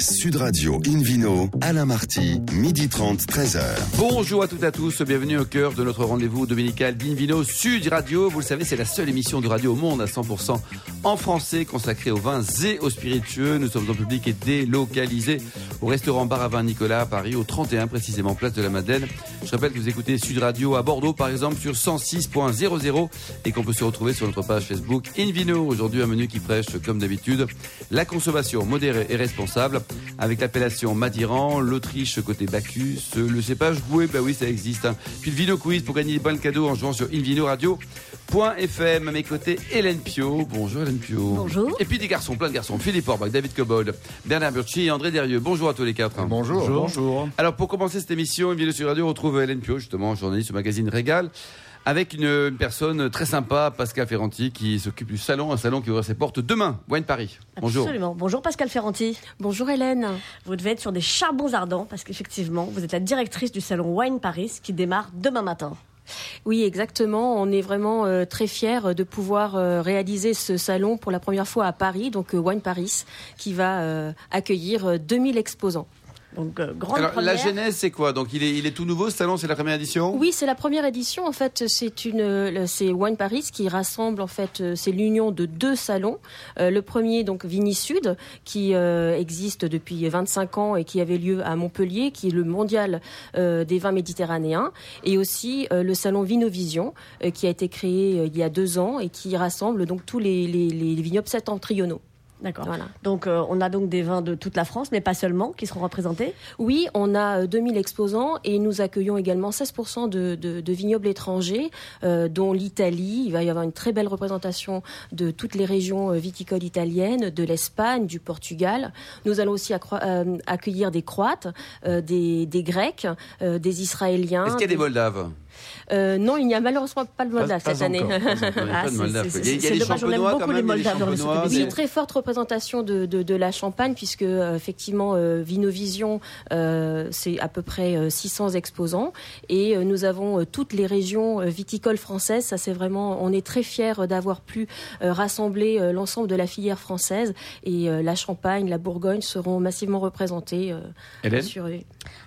Sud Radio Invino, Alain Marty, midi 30, 13h. Bonjour à toutes et à tous, bienvenue au cœur de notre rendez-vous dominical d'Invino Sud Radio. Vous le savez, c'est la seule émission de radio au monde à 100% en français consacrée aux vins et aux spiritueux. Nous sommes en public et délocalisés au restaurant Bar à Vin Nicolas à Paris, au 31 précisément, place de la Madeleine. Je rappelle que vous écoutez Sud Radio à Bordeaux, par exemple, sur 106.00 et qu'on peut se retrouver sur notre page Facebook Invino. Aujourd'hui, un menu qui prêche, comme d'habitude, la consommation modérée et responsable avec l'appellation Madiran, l'Autriche côté Bacchus, le cépage Boué, bah oui, ça existe. hein. Puis le Vino Quiz pour gagner des bonnes cadeaux en jouant sur invinoradio.fm. À mes côtés, Hélène Pio. Bonjour Hélène Pio. Bonjour. Et puis des garçons, plein de garçons. Philippe Orbach, David Cobold, Bernard Burchi et André Derieux. Bonjour à tous les quatre. Bonjour. Bonjour. Alors pour commencer cette émission, Invino sur Radio, on retrouve Hélène Pio, justement, journaliste au magazine Régal, avec une, une personne très sympa, Pascal Ferranti, qui s'occupe du salon, un salon qui ouvre ses portes demain, Wine Paris. Bonjour. Absolument. Bonjour Pascal Ferranti. Bonjour Hélène. Vous devez être sur des charbons ardents parce qu'effectivement, vous êtes la directrice du salon Wine Paris qui démarre demain matin. Oui, exactement. On est vraiment euh, très fiers de pouvoir euh, réaliser ce salon pour la première fois à Paris, donc euh, Wine Paris, qui va euh, accueillir euh, 2000 exposants. Donc, euh, grande Alors la genèse, c'est quoi Donc il est, il est tout nouveau ce salon, c'est la première édition? Oui, c'est la première édition. En fait, c'est une, le- c'est Wine Paris qui rassemble en fait, euh, c'est l'union de deux salons. Euh, le premier, donc Vini Sud, qui euh, existe depuis 25 ans et qui avait lieu à Montpellier, qui est le mondial euh, des vins méditerranéens, et aussi euh, le salon Vinovision, euh, qui a été créé euh, il y a deux ans et qui rassemble donc tous les, les, les vignobles septentrionaux. D'accord. Voilà. Donc euh, on a donc des vins de toute la France, mais pas seulement, qui seront représentés. Oui, on a euh, 2000 exposants et nous accueillons également 16% de, de, de vignobles étrangers, euh, dont l'Italie. Il va y avoir une très belle représentation de toutes les régions euh, viticoles italiennes, de l'Espagne, du Portugal. Nous allons aussi accro- euh, accueillir des Croates, euh, des, des Grecs, euh, des Israéliens. Est-ce qu'il y a des Moldaves? Euh, Non, il n'y a malheureusement pas de Moldave cette année. Il y a des champenois beaucoup les Moldaves dans le. Oui, très forte représentation de, de, de la Champagne, puisque euh, effectivement euh, Vinovision, euh, c'est à peu près euh, 600 exposants, et euh, nous avons euh, toutes les régions euh, viticoles françaises. Ça, c'est vraiment, on est très fiers d'avoir pu euh, rassembler euh, l'ensemble de la filière française, et euh, la Champagne, la Bourgogne seront massivement représentées. euh, Hélène sur-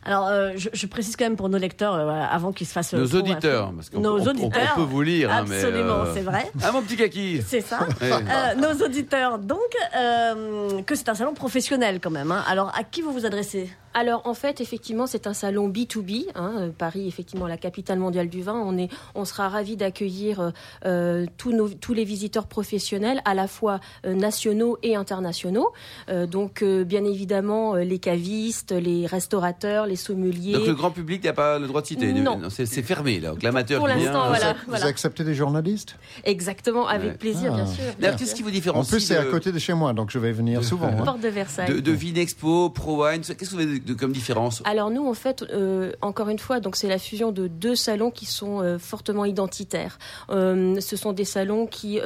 Alors euh, je, je précise quand même pour nos lecteurs, euh, avant qu'ils se fassent... Nos auditeurs, parce qu'on Nos on- auditeurs. on peut vous lire, hein, Absolument, euh, c'est vrai. Ah mon petit kaki C'est ça. Euh, nos auditeurs, donc, euh, que c'est un salon professionnel quand même. hein. Alors, à qui vous vous adressez? Alors en fait, effectivement, c'est un salon B2B. hein, euh, Paris, effectivement, la capitale mondiale du vin. On est, on sera ravi d'accueillir euh, euh, tous nos, tous les visiteurs professionnels, à la fois euh, nationaux et internationaux. Euh, donc, euh, bien évidemment, euh, les cavistes, les restaurateurs, les sommeliers. Donc le grand public n'a pas le droit de citer Non. C'est c'est fermé là. Donc l'amateur Pour qui vient, l'instant, voilà. Vous acceptez des journalistes? Exactement, avec Ouais. plaisir, bien Ah. sûr. D'ailleurs, qu'est-ce qui vous En différencie plus, c'est à de- côté de chez moi, donc je vais venir souvent. hein. Porte de Versailles. de, de Vinexpo, Pro Wine Qu'est-ce que vous avez de- de- comme différence Alors nous, en fait, euh, encore une fois, donc c'est la fusion de deux salons qui sont euh, fortement identitaires. Euh, ce sont des salons qui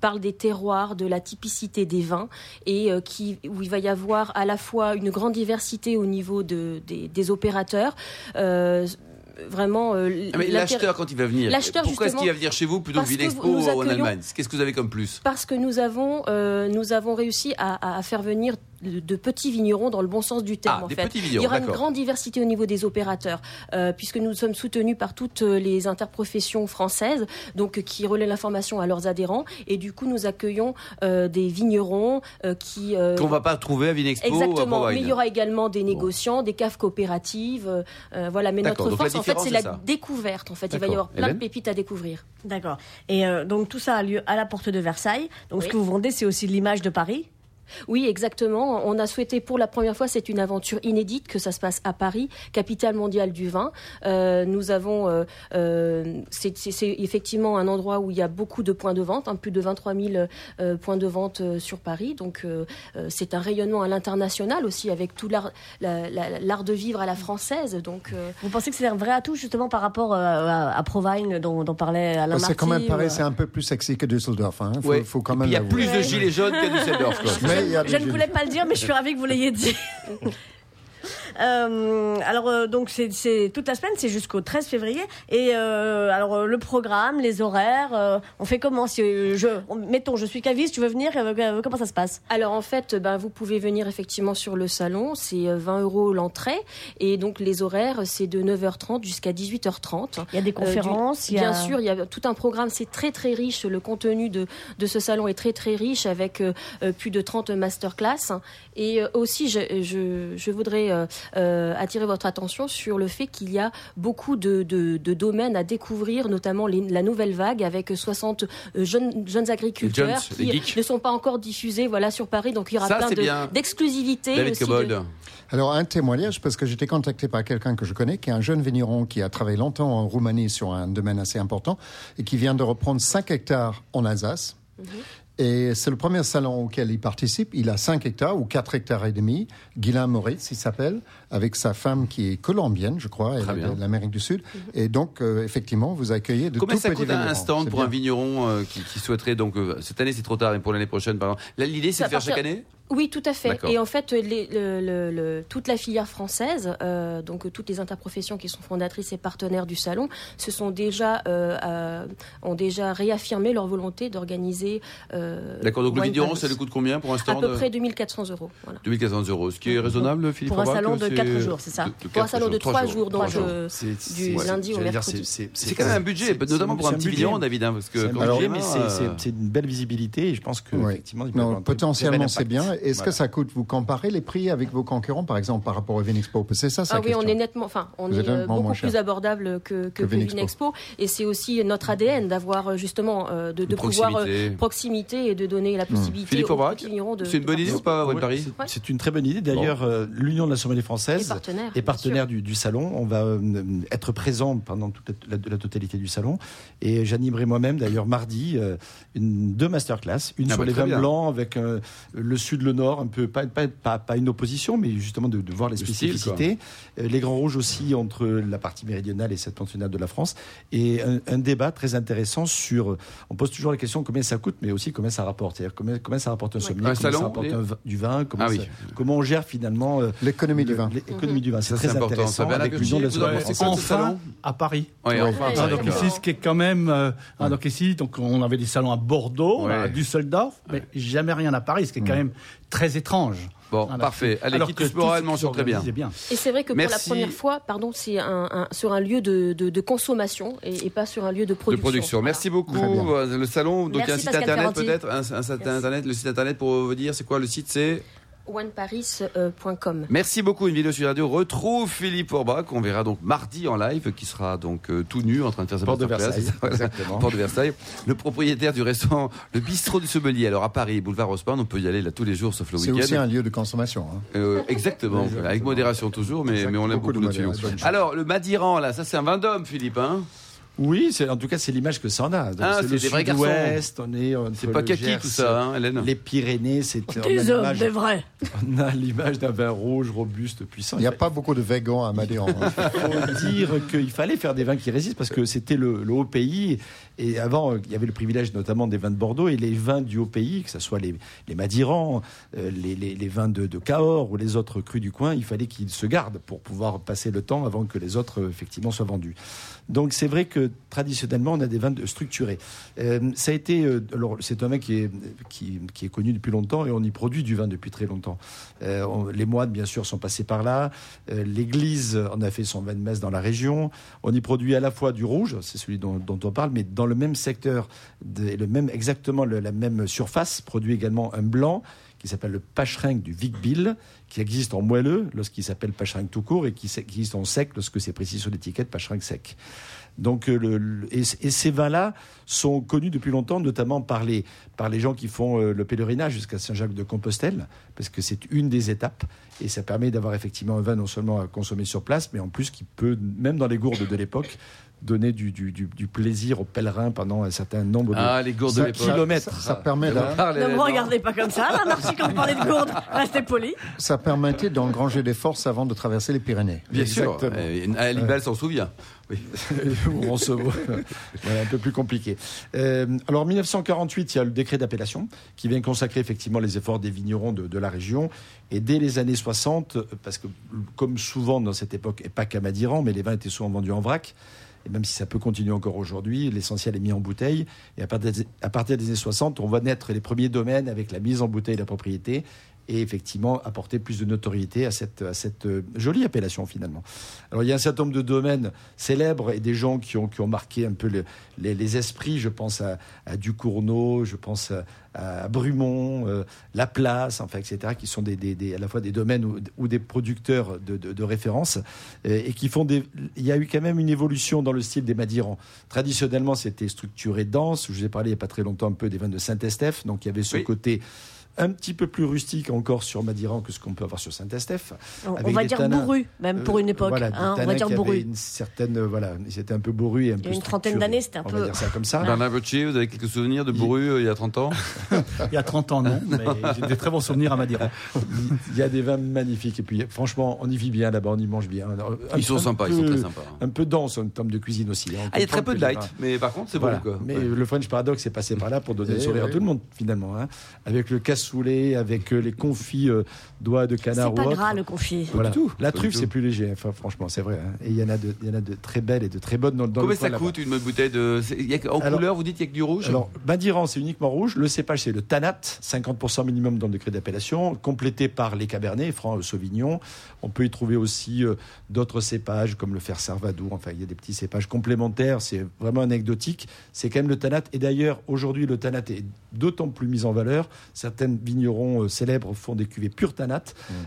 parlent des terroirs, de la typicité des vins, et qui où il va y avoir à la fois une grande diversité au niveau de, des, des opérateurs. vraiment. euh, Ah, mais L'acheteur, quand il va venir, pourquoi est-ce qu'il va venir chez vous plutôt que Vinexpo ou en Allemagne? Qu'est-ce que vous avez comme plus? Parce que nous avons, euh, nous avons réussi à, à faire venir de, petits vignerons dans le bon sens du terme. Ah, en des fait. petits Il y vignerons, aura une d'accord. grande diversité au niveau des opérateurs, euh, puisque nous sommes soutenus par toutes les interprofessions françaises, donc euh, qui relaient l'information à leurs adhérents, et du coup nous accueillons euh, des vignerons euh, qui euh, Qu'on va pas trouver à Vinexpo ou à Exactement, mais il y aura également des négociants, des caves coopératives, euh, euh, voilà. Mais notre force, en fait, c'est la ça. découverte. En fait, il va y avoir plein Hélène de pépites à découvrir. D'accord. Et euh, donc, tout ça a lieu à la porte de Versailles. Donc, ce que vous vendez, c'est aussi l'image de Paris? Oui, exactement. On a souhaité pour la première fois, c'est une aventure inédite que ça se passe à Paris, capitale mondiale du vin. Euh, nous avons, euh, euh, c'est effectivement un endroit où il y a beaucoup de points de vente, hein, plus de 23 000 euh, points de vente sur Paris. Donc euh, euh, c'est un rayonnement à l'international aussi, avec tout l'art la- la- l'art de vivre à la française. Donc euh, Vous pensez que c'est un vrai atout, justement, par rapport à, à Provine, dont, dont parlait Alain C'est quand même pareil, ou, c'est un peu plus sexy que Düsseldorf. Hein. Faut, Ouais. faut quand Et même puis il y a plus de gilets jaunes qu'à Düsseldorf. quoi. Mais Je ne voulais pas le dire, mais je suis ravie que vous l'ayez dit. Euh, alors euh, donc c'est- toute la semaine, c'est jusqu'au 13 février. Et euh, alors le programme, les horaires, on fait comment si je, on- mettons, je suis caviste, tu veux venir, comment ça se passe? Alors en fait, ben, vous pouvez venir effectivement sur le salon, c'est euh, 20 euros l'entrée, et donc les horaires, c'est de 9h30 jusqu'à 18h30. Il y a des conférences, du- a... Bien sûr, il y a tout un programme, c'est très très riche, le contenu de, de ce salon est très très riche avec euh, plus de 30 masterclass. Et euh, aussi, je, je, je voudrais euh, euh, attirer votre attention sur le fait qu'il y a beaucoup de, de, de domaines à découvrir, notamment les- la nouvelle vague avec 60 euh, jeunes, jeunes agriculteurs qui ne sont pas encore diffusés voilà, sur Paris. Donc il y aura Ça, plein c'est de-. Alors, un témoignage, parce que j'étais contacté par quelqu'un que je connais, qui est un jeune vigneron qui a travaillé longtemps en Roumanie sur un domaine assez important et qui vient de reprendre 5 hectares en Alsace. Et c'est le premier salon auquel il participe. Il a 5 hectares ou 4 hectares et demi. Guylain Moritz, il s'appelle, avec sa femme qui est colombienne, je crois, elle de l'Amérique du Sud. Et donc, euh, effectivement, vous accueillez de Combien tout ça coûte un stand pour un vigneron euh, qui, qui souhaiterait donc euh, cette année c'est trop tard mais pour l'année prochaine par exemple. Là, L'idée c'est de faire chaque année? Oui, tout à fait. Et en fait, les- le- le- le- toute la filière française, euh, donc toutes les interprofessions qui sont fondatrices et partenaires du salon, se sont déjà euh, euh, ont déjà réaffirmé leur volonté d'organiser. euh, D'accord. Donc le Wine vigneron ça lui coûte combien pour un à stand peu près 2400 euros. Voilà. 2400 euros, ce qui est raisonnable, Philippe Pour un salon de quatre jours, c'est ça de- de Pour un salon de jours, trois jours, donc euh, du lundi au mercredi. c'est- quand même un budget, notamment pour un petit vigneron, David, hein, parce que mais euh, c'est- une belle visibilité et je pense que effectivement, potentiellement, c'est bien. Est-ce que ça coûte Vous comparez les prix avec vos concurrents, par exemple, par rapport au Vinexpo C'est ça, sa Ah oui, on est nettement, enfin, on est euh, beaucoup plus abordable que. Vinexpo. Et c'est aussi notre ADN d'avoir euh, justement de, pouvoir proximité. et de donner la possibilité Philippe aux vignerons de. c'est une bonne idée ou pas, Paris c'est- une très bonne idée. D'ailleurs, l'Union de la sommelier Et française partenaire. bien partenaire du, du salon. On va euh, être présent pendant toute la, la- la totalité du salon. Et j'animerai moi-même, d'ailleurs, mardi, euh, une, deux masterclass. Une Ah sur bah, les vins blancs avec euh, le sud, le nord, un peu, pas, pas, pas, pas une opposition, mais justement de, de voir les Le style, spécificités. Euh, les grands rouges aussi entre la partie méridionale et septentrionale de la France. Et un, un débat très intéressant sur. On pose toujours la question combien ça coûte, mais aussi combien ça rapporte. C'est-à-dire combien, combien ça rapporte un Ouais. sommelier, Un combien salon, ça rapporte les- un vin- du vin, comment, Ah oui. ça- comment on gère finalement euh, L'économie du vin. L'économie du vin, c'est très important. intéressant. Ça va, avec l'Union de la enfin salon à Paris. Ouais. enfin, Ah, donc ici, ce qui est quand même. euh, ah, donc ici, donc on avait des salons à Bordeaux, à Düsseldorf, mais jamais rien à Paris, ce qui est quand même très étrange. Bon, Voilà. parfait. Allez, Alors qui que touche tout Moral ce qui mentionne très bien. Et c'est vrai que pour la Merci. première fois, pardon, c'est un, un- sur un lieu de, de, de consommation et, et pas sur un lieu de De production. production. Merci beaucoup. Euh, Le salon, donc Merci, un site Pascal internet peut-être, un, un site internet. Le site internet pour vous dire, c'est quoi le site C'est Wineparis.com. Merci beaucoup, une vidéo sur Radio. Retrouve Philippe Orbach, qu'on verra donc mardi en live, qui sera donc euh, tout nu en train de faire sa Porte de. Versailles, Voilà. exactement. Porte de Versailles. Le propriétaire du restaurant, le bistrot du Sommelier, alors à Paris, boulevard Haussmann, on peut y aller là tous les jours sauf le C'est aussi week-end. un lieu de consommation. hein. Euh, exactement, avec modération toujours, mais, mais on aime Beaucoup beaucoup, notre. Alors, le Madiran, là, ça c'est un vin d'homme, Philippe, hein Oui, c'est en tout cas c'est l'image que ça en a. Donc, Ah, c'est c'est le des vrais sud-ouest, on est C'est pas kaki tout ça, hein, Hélène Les Pyrénées, c'est Des hommes, l'image- des vrais. on a l'image d'un vin rouge, robuste, puissant. Il n'y a pas beaucoup de végans à Madéran. hein. Il faut dire qu'il fallait faire des vins qui résistent parce que c'était le, le haut pays. Et avant, euh, il y avait le privilège notamment des vins de Bordeaux et les vins du haut pays, que ce soit les, les Madirans, euh, les, vins de, Cahors ou les autres crus du coin, il fallait qu'ils se gardent pour pouvoir passer le temps avant que les autres, euh, effectivement, soient vendus. Donc c'est vrai que traditionnellement, on a des vins structurés. Ça a été, alors c'est un vin qui est, connu depuis longtemps et on y produit du vin depuis très longtemps. On- les moines, bien sûr, sont passés par là. L'Église en a fait son vin de messe dans la région. On y produit à la fois du rouge, c'est celui dont, dont on parle, mais dans le même secteur, de- le même, exactement la même surface, produit également un blanc qui s'appelle le Pacherinck du Vic-Bill, qui existe en moelleux lorsqu'il s'appelle Pacherinck tout court et qui, existe en sec lorsque c'est précis sur l'étiquette Pacherinck sec. Donc, euh, et ces vins-là sont connus depuis longtemps, notamment par les, par les gens qui font euh, le pèlerinage jusqu'à Saint-Jacques-de-Compostelle, parce que c'est une des étapes. Et ça permet d'avoir effectivement un vin non seulement à consommer sur place, mais en plus qui peut, même dans les gourdes de l'époque, donner du, du- du- du plaisir aux pèlerins pendant un certain nombre de Ah, les gourdes Ça- kilomètres. Ça, ça permet Ne me regardez pas comme ça, là, merci quand vous parlez de gourde. Restez poli. ça permettait d'engranger des forces avant de traverser les Pyrénées. Bien sûr. Exactement. Euh, Hannibal s'en souvient. Oui. on se voilà, un peu plus compliqué. Euh, alors, en 1948, il y a le décret d'appellation qui vient consacrer effectivement les efforts des vignerons de, de la région. Et dès les années 60, parce que comme souvent dans cette époque, et pas qu'à Madiran, mais les vins étaient souvent vendus en vrac. Et même si ça peut continuer encore aujourd'hui, l'essentiel est mis en bouteille. Et à partir, des, années 60, on va naître les premiers domaines avec la mise en bouteille de la propriété et effectivement apporter plus de notoriété à cette, euh, jolie appellation finalement. Alors il y a un certain nombre de domaines célèbres et des gens qui ont, marqué un peu le- les, les esprits. Je pense à, à Ducournau, je pense à, à Brumont, euh, La Place, enfin, etc., qui sont des, des- des- à la fois des domaines ou, des producteurs de, de- de référence euh, et qui font des. Il y a eu quand même une évolution dans le style des Madirans. Traditionnellement, c'était structuré dense. Je vous ai parlé il n'y a pas très longtemps un peu des vins de Saint-Estèphe, donc il y avait ce Oui. côté un petit peu plus rustique encore sur Madiran que ce qu'on peut avoir sur Saint-Estèphe. On, va dire tanins. bourru, même pour une Euh, époque. voilà, des hein, on va dire bourru. Une certaine, euh, voilà, c'était un peu bourru et un Il y peu a une trentaine d'années, c'était un On peu- va dire ça comme ça. Bernard Gauthier, vous avez quelques souvenirs de Bourru euh, il y a 30 ans? Il y a 30 ans, non, mais j'ai des très bons souvenirs à Madiran. Il y a des vins magnifiques et puis franchement, on y vit bien là-bas, on y mange bien. Un- Ils sont sympas, ils sont très sympas. Un peu dense en termes de cuisine aussi. hein. Ah, il y a très peu de light, mais par contre, c'est bon. Quoi. Mais Ouais. le French Paradox est passé par là pour donner le sourire à tout le monde finalement. hein. Avec le cassoulet, avec euh, les confits euh, doigts de canard C'est pas autre. gras le confit. Voilà. tout. La truffe, c'est plus léger. Enfin, franchement, c'est vrai. hein. Et il y en a de, il y en a de très belles et de très bonnes dans, dans Combien le coin ça coûte une bonne bouteille de. il y a En Alors- couleur, vous dites qu'il y a que du rouge? Alors, Madiran, c'est uniquement rouge. Le cépage, c'est le Tanat, 50% minimum dans le décret d'appellation, complété par les Cabernets, Franc euh, Sauvignon. On peut y trouver aussi euh, d'autres cépages, comme le fer Sarvadour. Enfin, il y a des petits cépages complémentaires. C'est vraiment anecdotique. C'est quand même le Tanat. Et d'ailleurs, aujourd'hui, le Tanat est d'autant plus mis en valeur. Vignerons euh, célèbres font des cuvées pure Tanat.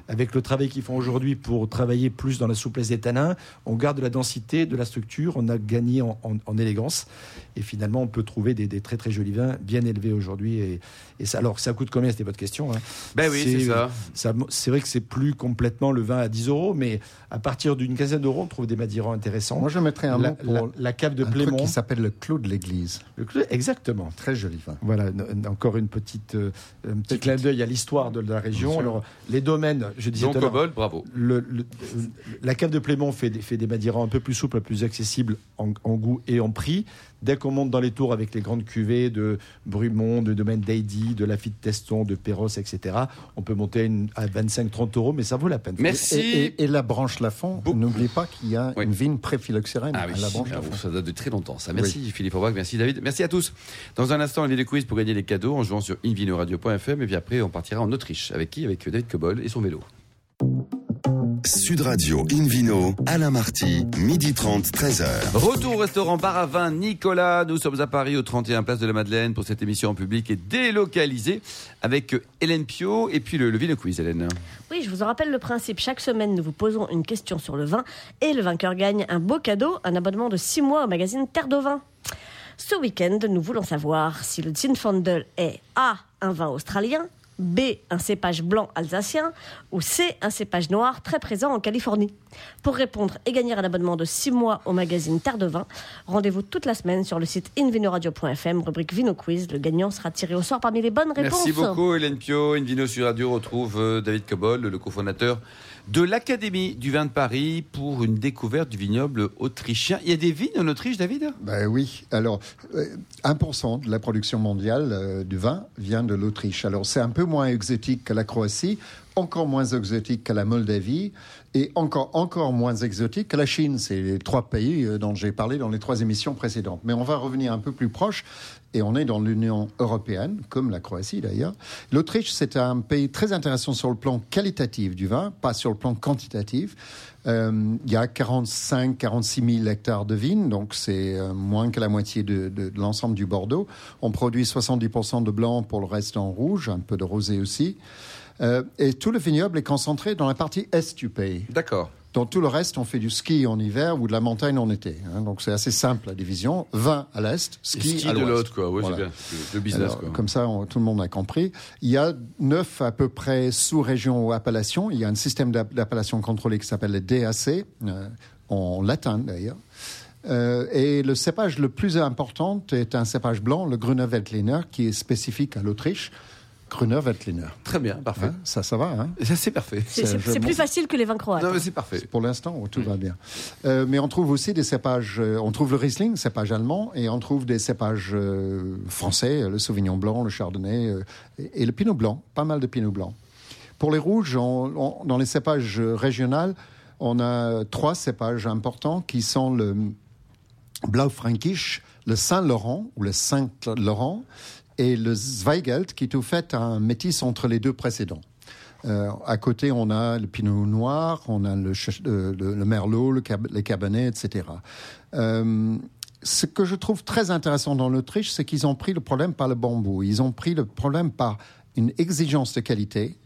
Avec le travail qu'ils font aujourd'hui pour travailler plus dans la souplesse des tanins, on garde la densité de la structure, on a gagné en, en- en élégance. Et finalement, on peut trouver des, des très très jolis vins bien élevés aujourd'hui. Et, et ça, alors, ça coûte combien C'était votre question. hein. Ben oui, c'est ça. ça- C'est vrai que c'est plus complètement le vin à 10 euros, mais à partir d'une quinzaine d'euros, on trouve des madirans intéressants. Moi, je mettrais un la, mot pour la- la cave de un truc Plémont. qui s'appelle le Clos de l'Église. Le Exactement. Très joli vin. Voilà, encore une petite, euh, un petit clin d'œil à l'histoire de, la région. Alors, les domaines, je disais Donc, Cobol, bravo. le- le- la cave de Plémont fait des, fait des madirans un peu plus souples, plus accessibles en, en goût et en prix. Dès qu'on monte dans les tours avec les grandes cuvées de Brumont, de Domaine d'Aidy, de Lafitte Teston, de Perros, etc., on peut monter à, une- à 25-30 euros, mais ça vaut la peine. Merci. Et, et- et la branche Lafont, Beaucoup. n'oublie pas qu'il y a Oui. une vigne préphyloxérène Ah oui, à la branche ah, Lafont. ça date de très longtemps. Ça. Merci Philippe Aubrac, merci David, merci à tous. Dans un instant, il y a des quiz pour gagner les cadeaux en jouant sur invinoradio.fm et puis après on partira en Autriche. Avec qui? Avec David Cobol et son vélo. Sud Radio Invino, Alain Marty, midi 30, 13h. Retour au restaurant Bar à Vin Nicolas. Nous sommes à Paris, au 31 Place de la Madeleine, pour cette émission en public et délocalisée avec Hélène Pio et puis le, le Vino Quiz, Hélène. Oui, je vous en rappelle le principe. Chaque semaine, nous vous posons une question sur le vin et le vainqueur gagne un beau cadeau, un abonnement de 6 mois au magazine Terre de Vin. Ce week-end, nous voulons savoir si le Zinfandel est A, un vin australien, B, un cépage blanc alsacien ou C, un cépage noir très présent en Californie. Pour répondre et gagner un abonnement de 6 mois au magazine Terre de Vin, rendez-vous toute la semaine sur le site invinoradio.fm, rubrique Vino Quiz. Le gagnant sera tiré au sort parmi les bonnes réponses. Merci beaucoup Hélène Pio. Invino sur Radio retrouve euh, David Cobol, le cofondateur de l'Académie du vin de Paris pour une découverte du vignoble autrichien. Il y a des vignes en Autriche, David? Ben oui. Alors, euh, 1% de la production mondiale euh, du vin vient de l'Autriche. Alors, c'est un peu moins exotique que la Croatie, encore moins exotique que la Moldavie et encore, encore moins exotique que la Chine. C'est les trois pays euh, dont j'ai parlé dans les trois émissions précédentes. Mais on va revenir un peu plus proche et on est dans l'Union européenne, comme la Croatie d'ailleurs. L'Autriche, c'est un pays très intéressant sur le plan qualitatif du vin, pas sur le plan quantitatif. Euh, il y a 45, 46 000 hectares de vignes, donc c'est euh, moins que la moitié de, de- de l'ensemble du Bordeaux. On produit 70% de blanc pour le reste en rouge, un peu de rosé aussi. Euh, et tout le vignoble est concentré dans la partie est du pays. D'accord. Dans tout le reste, on fait du ski en hiver ou de la montagne en été. hein. donc c'est assez simple la division. Vin à l'est, ski, Ski à de l'ouest. l'autre, quoi. Oui, Voilà. c'est bien. Le business, Alors, quoi. Comme ça, on- tout le monde a compris. Il y a neuf à peu près sous-régions ou appellations. Il y a un système d'app- d'appellation contrôlée qui s'appelle le DAC, euh, en latin d'ailleurs. Euh, et le cépage le plus important est un cépage blanc, le Grüner Veltliner, qui est spécifique à l'Autriche. Veltliner. Très bien, parfait. Hein, ça, ça va. Hein Ça, c'est parfait. C'est plus facile que les vins croates. Non, mais c'est parfait. Pour l'instant, tout va bien. Euh, mais on trouve aussi des cépages. euh, on trouve le Riesling, cépage allemand, et on trouve des cépages euh, français, le Sauvignon blanc, le Chardonnay euh, et, et le Pinot blanc. Pas mal de Pinot blanc. Pour les rouges, on- on- dans les cépages régionaux, on a trois cépages importants qui sont le Blaufränkisch, le Saint-Laurent ou le Saint-Laurent et le Zweigelt, qui est au fait un métis entre les deux précédents. Euh, à côté, on a le Pinot Noir, on a le, euh, Merlot, les Cabernets, etc. Euh, ce que je trouve très intéressant dans l'Autriche, c'est qu'ils ont pris le problème par le bambou. Ils ont pris le problème par une exigence de qualité,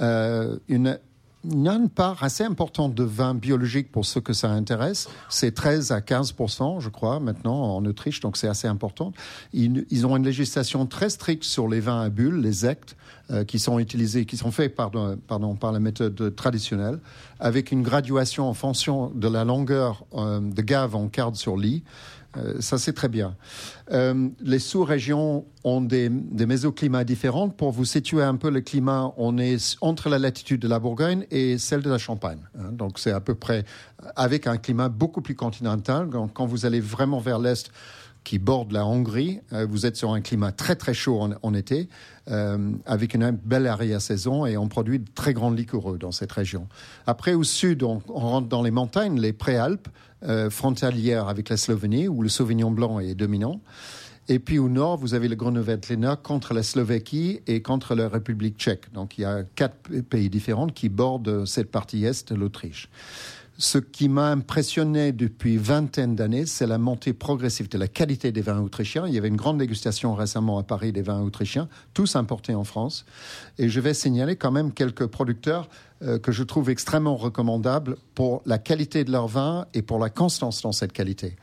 euh, une, il y a une part assez importante de vin biologique pour ceux que ça intéresse. C'est 13 à 15% je crois, maintenant en Autriche, donc c'est assez important. Ils, ont une législation très stricte sur les vins à bulles, les ECT, euh, qui sont utilisés, qui sont faits pardon, par la méthode traditionnelle, avec une graduation en fonction de la longueur euh, de gave en carte sur lit. Euh, ça, c'est très bien. Euh, les sous-régions ont des, mésoclimats différents. Pour vous situer un peu le climat, on est entre la latitude de la Bourgogne et celle de la Champagne. hein. donc, c'est à peu près avec un climat beaucoup plus continental. Quand vous allez vraiment vers l'est, qui borde la Hongrie, euh, vous êtes sur un climat très très chaud en, été, euh, avec une belle arrière-saison et on produit de très grands liquoreux dans cette région. Après, au sud, on, rentre dans les montagnes, les préalpes, euh, frontalières avec la Slovénie, où le Sauvignon blanc est dominant. Et puis au nord, vous avez le Grenoble-Veltliner contre la Slovaquie et contre la République tchèque. Donc il y a quatre pays différents qui bordent cette partie est de l'Autriche. Ce qui m'a impressionné depuis vingtaine d'années, c'est la montée progressive de la qualité des vins autrichiens. Il y avait une grande dégustation récemment à Paris des vins autrichiens, tous importés en France. Et je vais signaler quand même quelques producteurs euh, que je trouve extrêmement recommandables pour la qualité de leur vin et pour la constance dans cette qualité.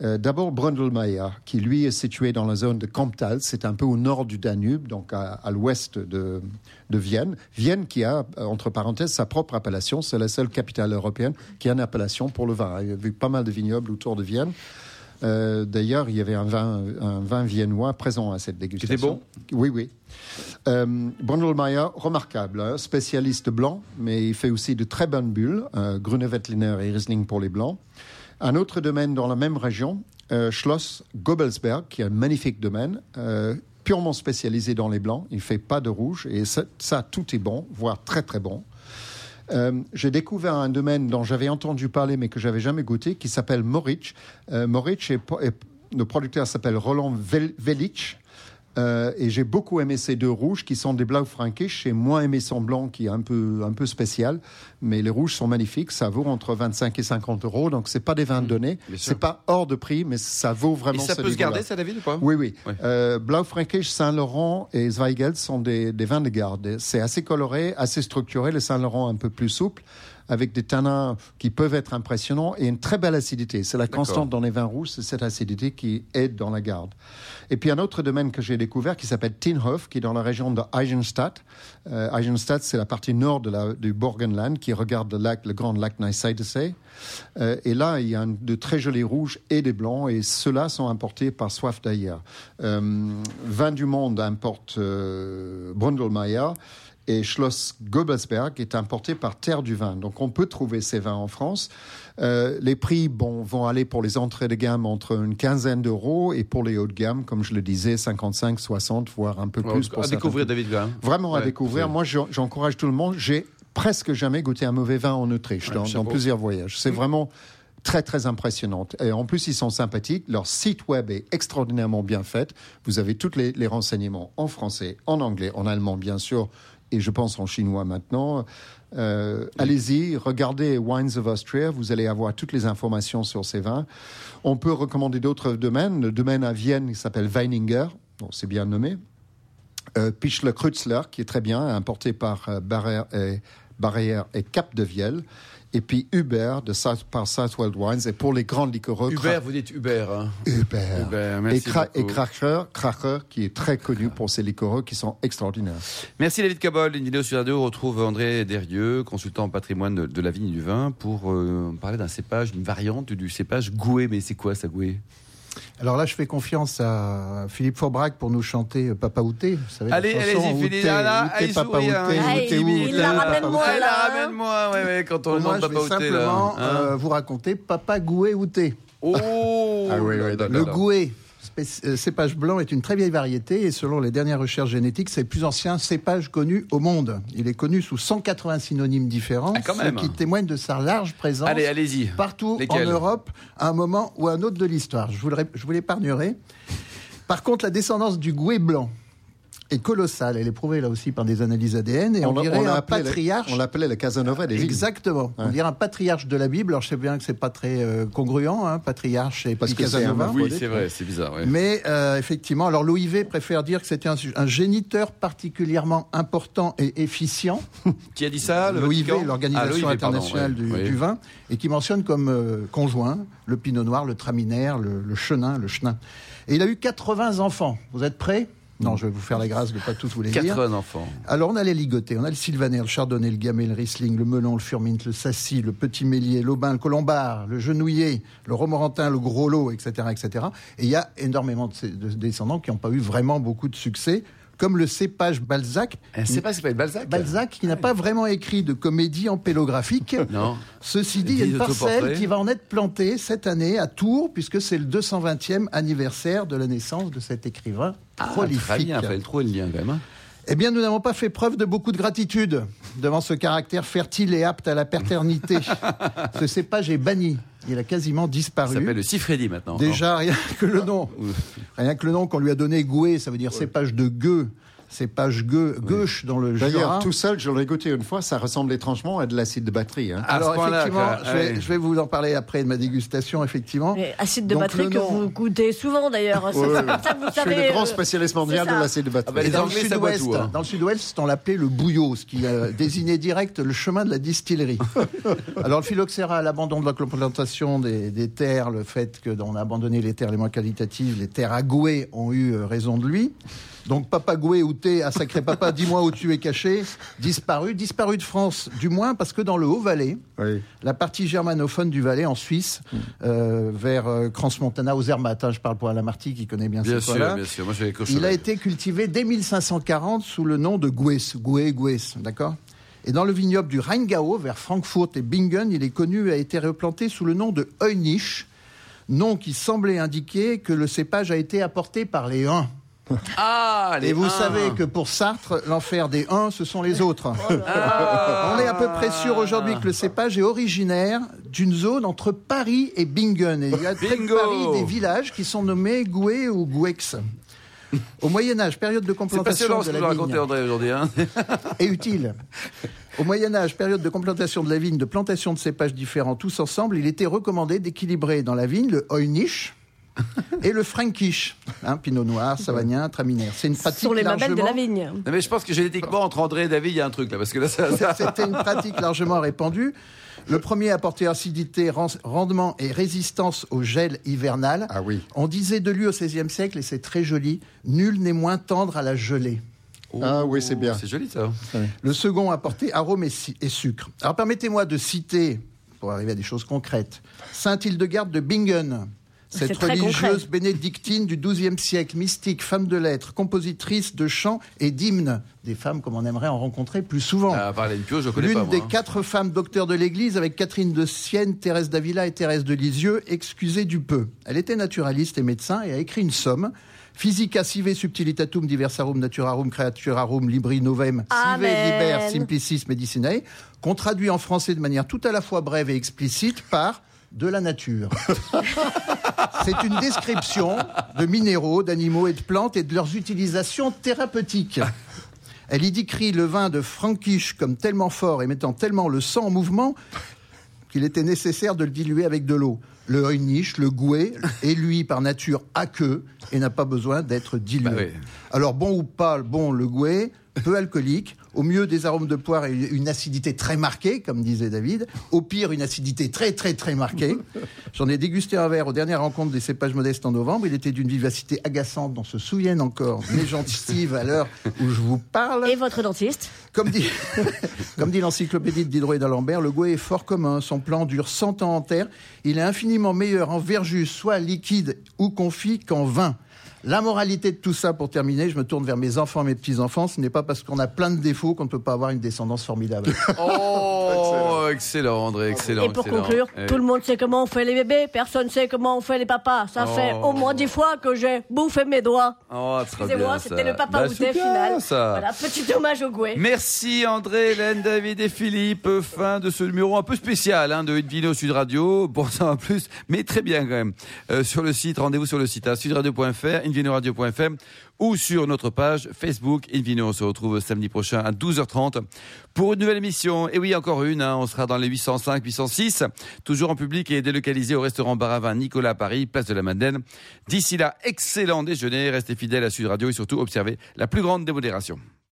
Euh, D'abord, Brundelmeier, qui lui est situé dans la zone de Kamptal, c'est un peu au nord du Danube, donc à, à l'ouest de, de Vienne. Vienne qui a, euh, entre parenthèses, sa propre appellation, c'est la seule capitale européenne qui a une appellation pour le vin. Il y a eu pas mal de vignobles autour de Vienne. Euh, D'ailleurs, il y avait un vin, un vin viennois présent à cette dégustation. C'était bon? Oui, oui. Euh, Brundelmeier, remarquable, hein, spécialiste blanc, mais il fait aussi de très bonnes bulles, euh, Grüne Veltliner et Riesling pour les blancs. Un autre domaine dans la même région, euh, Schloss Gobelsberg, qui est un magnifique domaine, euh, purement spécialisé dans les blancs. Il ne fait pas de rouge et ça, tout est bon, voire très très bon. Euh, j'ai découvert un domaine dont j'avais entendu parler mais que j'avais jamais goûté, qui s'appelle Moritz. Moritz le producteur s'appelle Roland Vel- Velich. Euh, et j'ai beaucoup aimé ces deux rouges qui sont des Blaufränkisch. J'ai moins aimé son blanc qui est un peu, un peu spécial. Mais les rouges sont magnifiques. Ça vaut entre 25 et 50 euros. Donc, c'est pas des vins donnés. Mmh, sûr. C'est pas hors de prix, mais ça vaut Et vraiment ça ce peut se garder, ça, David, ou pas? Oui, oui. Ouais. Euh, Blaufränkisch, Saint-Laurent et Zweigelt sont des, des vins de garde. C'est assez coloré, assez structuré. Le Saint-Laurent un peu plus souple, avec des tanins qui peuvent être impressionnants et une très belle acidité. C'est la constante dans les vins rouges, c'est cette acidité qui aide dans la garde. Et puis un autre domaine que j'ai découvert qui s'appelle Tinhof, qui est dans la région de Eisenstadt. Euh, Eisenstadt, c'est la partie nord de la, du Borgenland qui regarde le lac, le grand lac Neisseidesee. Euh, et là, il y a un- de très jolis rouges et des blancs, et ceux-là sont importés par Soif d'ailleurs. Euh, Vin du Monde importe euh, Brundelmeier. Et Schloss Gobelsberg est importé par Terre du Vin. Donc on peut trouver ces vins en France. Euh, les prix bon, vont aller pour les entrées de gamme entre une quinzaine d'euros et pour les hauts de gamme, comme je le disais, 55, 60, voire un peu Ouais, plus. Pour À certains découvrir. David Gall. Vraiment à découvrir. Moi, j'en- j'encourage tout le monde. J'ai presque jamais goûté un mauvais vin en Autriche, Ouais, dans, plusieurs voyages. C'est vraiment très, très impressionnant. Et en plus, ils sont sympathiques. Leur site web est extraordinairement bien fait. Vous avez tous les, les renseignements en français, en anglais, en allemand, bien sûr, et je pense en chinois maintenant. Euh, Allez-y, regardez Wines of Austria, vous allez avoir toutes les informations sur ces vins. On peut recommander d'autres domaines. Le domaine à Vienne, il s'appelle Weininger, bon, c'est bien nommé. Euh, Pichler Kreutzler, qui est très bien, importé par euh, Barer et Barrière et Cap de Vielle. Et puis Hubert de South, par Southwell Wines. Et pour les grands liquoreux, Hubert, vous dites Hubert. Hein. Et, merci et beaucoup. Cracher, Cracher, qui est très connu pour ses liquoreux qui sont extraordinaires. Merci David Cabol. Une vidéo sur Radio retrouve André Derieux, consultant en patrimoine de, de la vigne et du vin, pour euh, parler d'un cépage, d'une variante du cépage Goué. Mais c'est quoi ça, Goué Alors là, je fais confiance à Philippe Forbrac pour nous chanter euh, Papa Outé. Vous savez, Allez, allez-y, Philippe. Allez, Papa hein. Outé, la Papa ramène Outé. moi, Elle là, la hein. ramène-moi, ouais, ouais, quand on demande je Papa vais Outé, là. simplement Hein euh, vous raconter Papa Goué Outé. Oh Ah oui, oui, d'accord. Le Goué, cépage blanc, est une très vieille variété et selon les dernières recherches génétiques, c'est le plus ancien cépage connu au monde. Il est connu sous 180 synonymes différents, Ah, ce qui témoigne de sa large présence Allez, partout en Europe à un moment ou à un autre de l'histoire. Je vous, l'épargnerai. Par contre, la descendance du Goué blanc est colossale. Elle est prouvée là aussi par des analyses ADN et on, l'a- dirait l'a un patriarche. on l'appelait le Casanova des. Exactement. On dirait un patriarche de la Bible. Alors je sais bien que c'est pas très euh, congruent, hein, patriarche et Parce puis que Casanova. Oui, c'est vrai, c'est bizarre. ouais. Mais euh, effectivement, alors l'OIV préfère dire que c'était un, un géniteur particulièrement important et efficient. Qui a dit ça le L'OIV, l'Organisation Ah, pardon, internationale ouais. du, Oui. du vin, et qui mentionne comme euh, conjoint le pinot noir, le traminaire, le, le chenin, le chenin. Et il a eu 80 enfants. Vous êtes prêts? Non, je vais vous faire la grâce de pas tous vous les dire. 80 enfants. Alors on a les ligotés, on a le sylvaner, le chardonnay, le gamay, le riesling, le melon, le furmint, le sassi, le petit mélier, l'aubin, le colombard, le genouillé, le romorantin, le gros lot, etc., etc. Et il y a énormément de, descendants qui n'ont pas eu vraiment beaucoup de succès, comme le cépage Balzac. Pas, c'est pas Balzac Balzac qui n'a pas vraiment écrit de comédie empélographique. Non. Ceci dit, il y a une parcelle qui va en être plantée cette année à Tours, puisque c'est le 220e anniversaire de la naissance de cet écrivain Ah, très bien, le trouver le lien quand même. hein. Eh bien, nous n'avons pas fait preuve de beaucoup de gratitude devant ce caractère fertile et apte à la paternité. ce cépage est banni. Il a quasiment disparu. s'appelle le Sifredi maintenant. Déjà, rien que le nom. Rien que le nom qu'on lui a donné, Goué, ça veut dire cépage de gueux. Cépage gueux, gauche dans le D'ailleurs, Jura. tout seul, je l'ai goûté une fois, ça ressemble étrangement à de l'acide de batterie. Hein. Alors, effectivement, je vais, Ouais. je vais vous en parler après de ma dégustation, effectivement. Mais acide de Donc, batterie que nom- vous goûtez souvent d'ailleurs. Ça que vous Je suis savez. le grand euh, spécialiste mondial de l'acide de batterie. Ah bah, Et dans le sud-ouest, tout, hein. dans le sud-ouest, on l'appelait le bouillot, ce qui euh, désignait direct le chemin de la distillerie. Alors le phylloxéra, l'abandon de la plantation des, des terres, le fait qu'on a abandonné les terres les moins qualitatives, les terres à Goué ont eu euh, raison de lui. Donc Papa Goué ou Thé, à sacré papa, dis-moi où tu es caché, disparu, disparu de France, du moins parce que dans le Haut-Valais, Oui. la partie germanophone du Valais en Suisse, euh, vers euh, Crans-Montana, aux Zermatt, hein, je parle pour Alain Marty qui connaît bien, Bien ce sûr, coin-là. bien sûr. Moi, Il a été cultivé dès 1540 sous le nom de Gues, Goué, Gues, d'accord? Et dans le vignoble du Rheingau, vers Francfort et Bingen, il est connu et a été replanté sous le nom de Heunich, nom qui semblait indiquer que le cépage a été apporté par les Huns. Ah, les Et vous uns. savez que pour Sartre, l'enfer des Huns, ce sont les autres. Ah. On est à peu près sûr aujourd'hui que le cépage est originaire d'une zone entre Paris et Bingen. Et il y a près de. Paris des villages qui sont nommés Goué ou Gouex. Au Moyen Âge, période de complantation de la vigne aujourd'hui. Hein. est utile. Au Moyen Âge, période de complantation de la vigne, de plantation de cépages différents tous ensemble, il était recommandé d'équilibrer dans la vigne le Heunich et le Frankish, hein, Pinot Noir, Savagnin, Traminaire. C'est une pratique sont les mamelles de la largement- vigne. Non, mais je pense que génétiquement, entre André et David, il y a un truc là. Parce que là, ça. ça- C'était une pratique largement répandue. Le premier apportait acidité, ren- rendement et résistance au gel hivernal. Ah oui. On disait de lui au XVIe siècle, et c'est très joli, nul n'est moins tendre à la gelée. Ah oui, c'est bien. C'est joli ça. Le second apportait arôme et, si- et sucre. Alors permettez-moi de citer, pour arriver à des choses concrètes, Sainte Hildegarde de Bingen. Cette religieuse concret. bénédictine du XIIe siècle, mystique, femme de lettres, compositrice de chants et d'hymnes. Des femmes comme on aimerait en rencontrer plus souvent. À part Hélène Pio, je connais pas. L'une moi, des hein. quatre femmes docteurs de l'Église avec Catherine de Sienne, Thérèse d'Avila et Thérèse de Lisieux, excusez du peu. Elle était naturaliste et médecin et a écrit une somme. Physica sive subtilitatum diversarum naturarum creaturarum libri novem sive liber simplicis medicinae, qu'on traduit en français de manière tout à la fois brève et explicite par de la nature. C'est une description de minéraux, d'animaux et de plantes et de leurs utilisations thérapeutiques. Elle y décrit le vin de Frankish comme tellement fort et mettant tellement le sang en mouvement qu'il était nécessaire de le diluer avec de l'eau. Le Heunich, le Goué, est lui par nature aqueux et n'a pas besoin d'être dilué. Bah oui. Alors bon ou pas bon le Goué, peu alcoolique. Au mieux, des arômes de poire et une acidité très marquée, comme disait David. Au pire, une acidité très, très, très marquée. J'en ai dégusté un verre aux dernières rencontres des cépages modestes en novembre. Il était d'une vivacité agaçante, dont se souviennent encore mes gencives à l'heure où je vous parle. Et votre dentiste Comme dit, comme dit l'encyclopédie de Diderot et d'Alembert, le goût est fort commun. Son plan dure 100 ans en terre. Il est infiniment meilleur en verjus, soit liquide ou confit, qu'en vin. La moralité de tout ça, pour terminer, je me tourne vers mes enfants et mes petits-enfants. Ce n'est pas parce qu'on a plein de défauts qu'on ne peut pas avoir une descendance formidable. Oh, excellent, André, excellent. Et pour excellent. conclure, tout le monde sait comment on fait les bébés, personne ne sait comment on fait les papas. Ça Oh. fait au moins dix fois que j'ai bouffé mes doigts. Oh, Excusez-moi, bien, c'était le papa Bah, outé final. ça. Voilà, petit hommage au Gouet. Merci André, Hélène, David et Philippe. Fin de ce numéro un peu spécial hein, de Vidéo Sud Radio. Bon, ça en plus, mais très bien quand même. Euh, sur le site, rendez-vous sur le site à sudradio.fr, invinoradio.fm ou sur notre page Facebook Invino. On se retrouve samedi prochain à 12h30 pour une nouvelle émission. Et oui, encore une. hein, on sera dans les 805, 806, toujours en public et délocalisé au restaurant Baravin Nicolas Paris, place de la Madeleine. D'ici là, excellent déjeuner. Restez fidèles à Sud Radio et surtout observez la plus grande démodération.